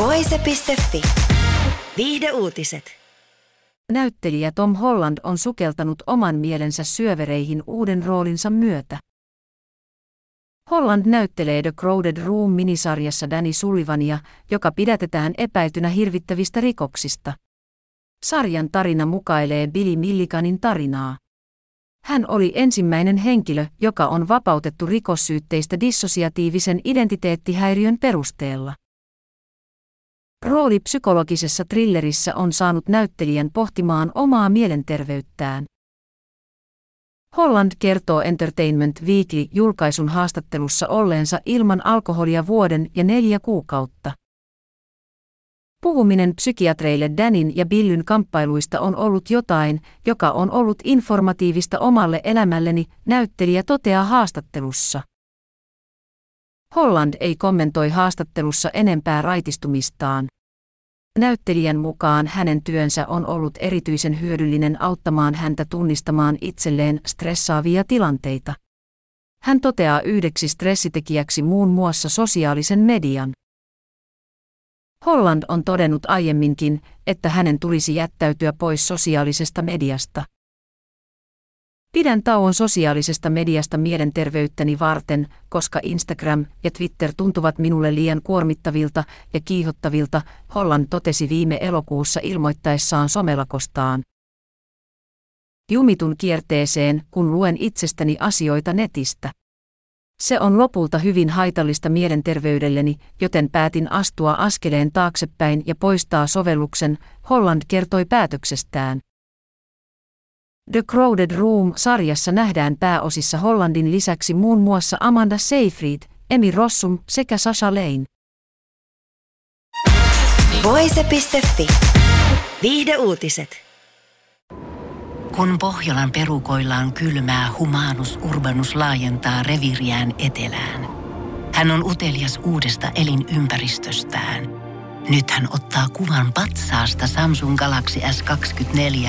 Voise.fi. Viihde uutiset. Näyttelijä Tom Holland on sukeltanut oman mielensä syövereihin uuden roolinsa myötä. Holland näyttelee The Crowded Room-minisarjassa Danny Sullivania, joka pidätetään epäiltynä hirvittävistä rikoksista. Sarjan tarina mukailee Billy Millikanin tarinaa. Hän oli ensimmäinen henkilö, joka on vapautettu rikossyytteistä dissosiatiivisen identiteettihäiriön perusteella. Rooli psykologisessa thrillerissä on saanut näyttelijän pohtimaan omaa mielenterveyttään. Holland kertoo Entertainment Weekly julkaisun haastattelussa olleensa ilman alkoholia vuoden ja neljä kuukautta. Puhuminen psykiatreille Danin ja Billyn kamppailuista on ollut jotain, joka on ollut informatiivista omalle elämälleni, näyttelijä toteaa haastattelussa. Holland ei kommentoi haastattelussa enempää raitistumistaan. Näyttelijän mukaan hänen työnsä on ollut erityisen hyödyllinen auttamaan häntä tunnistamaan itselleen stressaavia tilanteita. Hän toteaa yhdeksi stressitekijäksi muun muassa sosiaalisen median. Holland on todennut aiemminkin, että hänen tulisi jättäytyä pois sosiaalisesta mediasta. Pidän tauon sosiaalisesta mediasta mielenterveyttäni varten, koska Instagram ja Twitter tuntuvat minulle liian kuormittavilta ja kiihottavilta, Holland totesi viime elokuussa ilmoittaessaan somelakostaan. Jumitun kierteeseen, kun luen itsestäni asioita netistä. Se on lopulta hyvin haitallista mielenterveydelleni, joten päätin astua askeleen taaksepäin ja poistaa sovelluksen, Holland kertoi päätöksestään. The Crowded Room-sarjassa nähdään pääosissa Hollandin lisäksi muun muassa Amanda Seyfried, Emi Rossum sekä Sasha Lane. Voise.fi. Viihde uutiset. Kun Pohjolan perukoillaan kylmää, Humanus Urbanus laajentaa reviriään etelään. Hän on utelias uudesta elinympäristöstään – nyt hän ottaa kuvan patsaasta Samsung Galaxy S24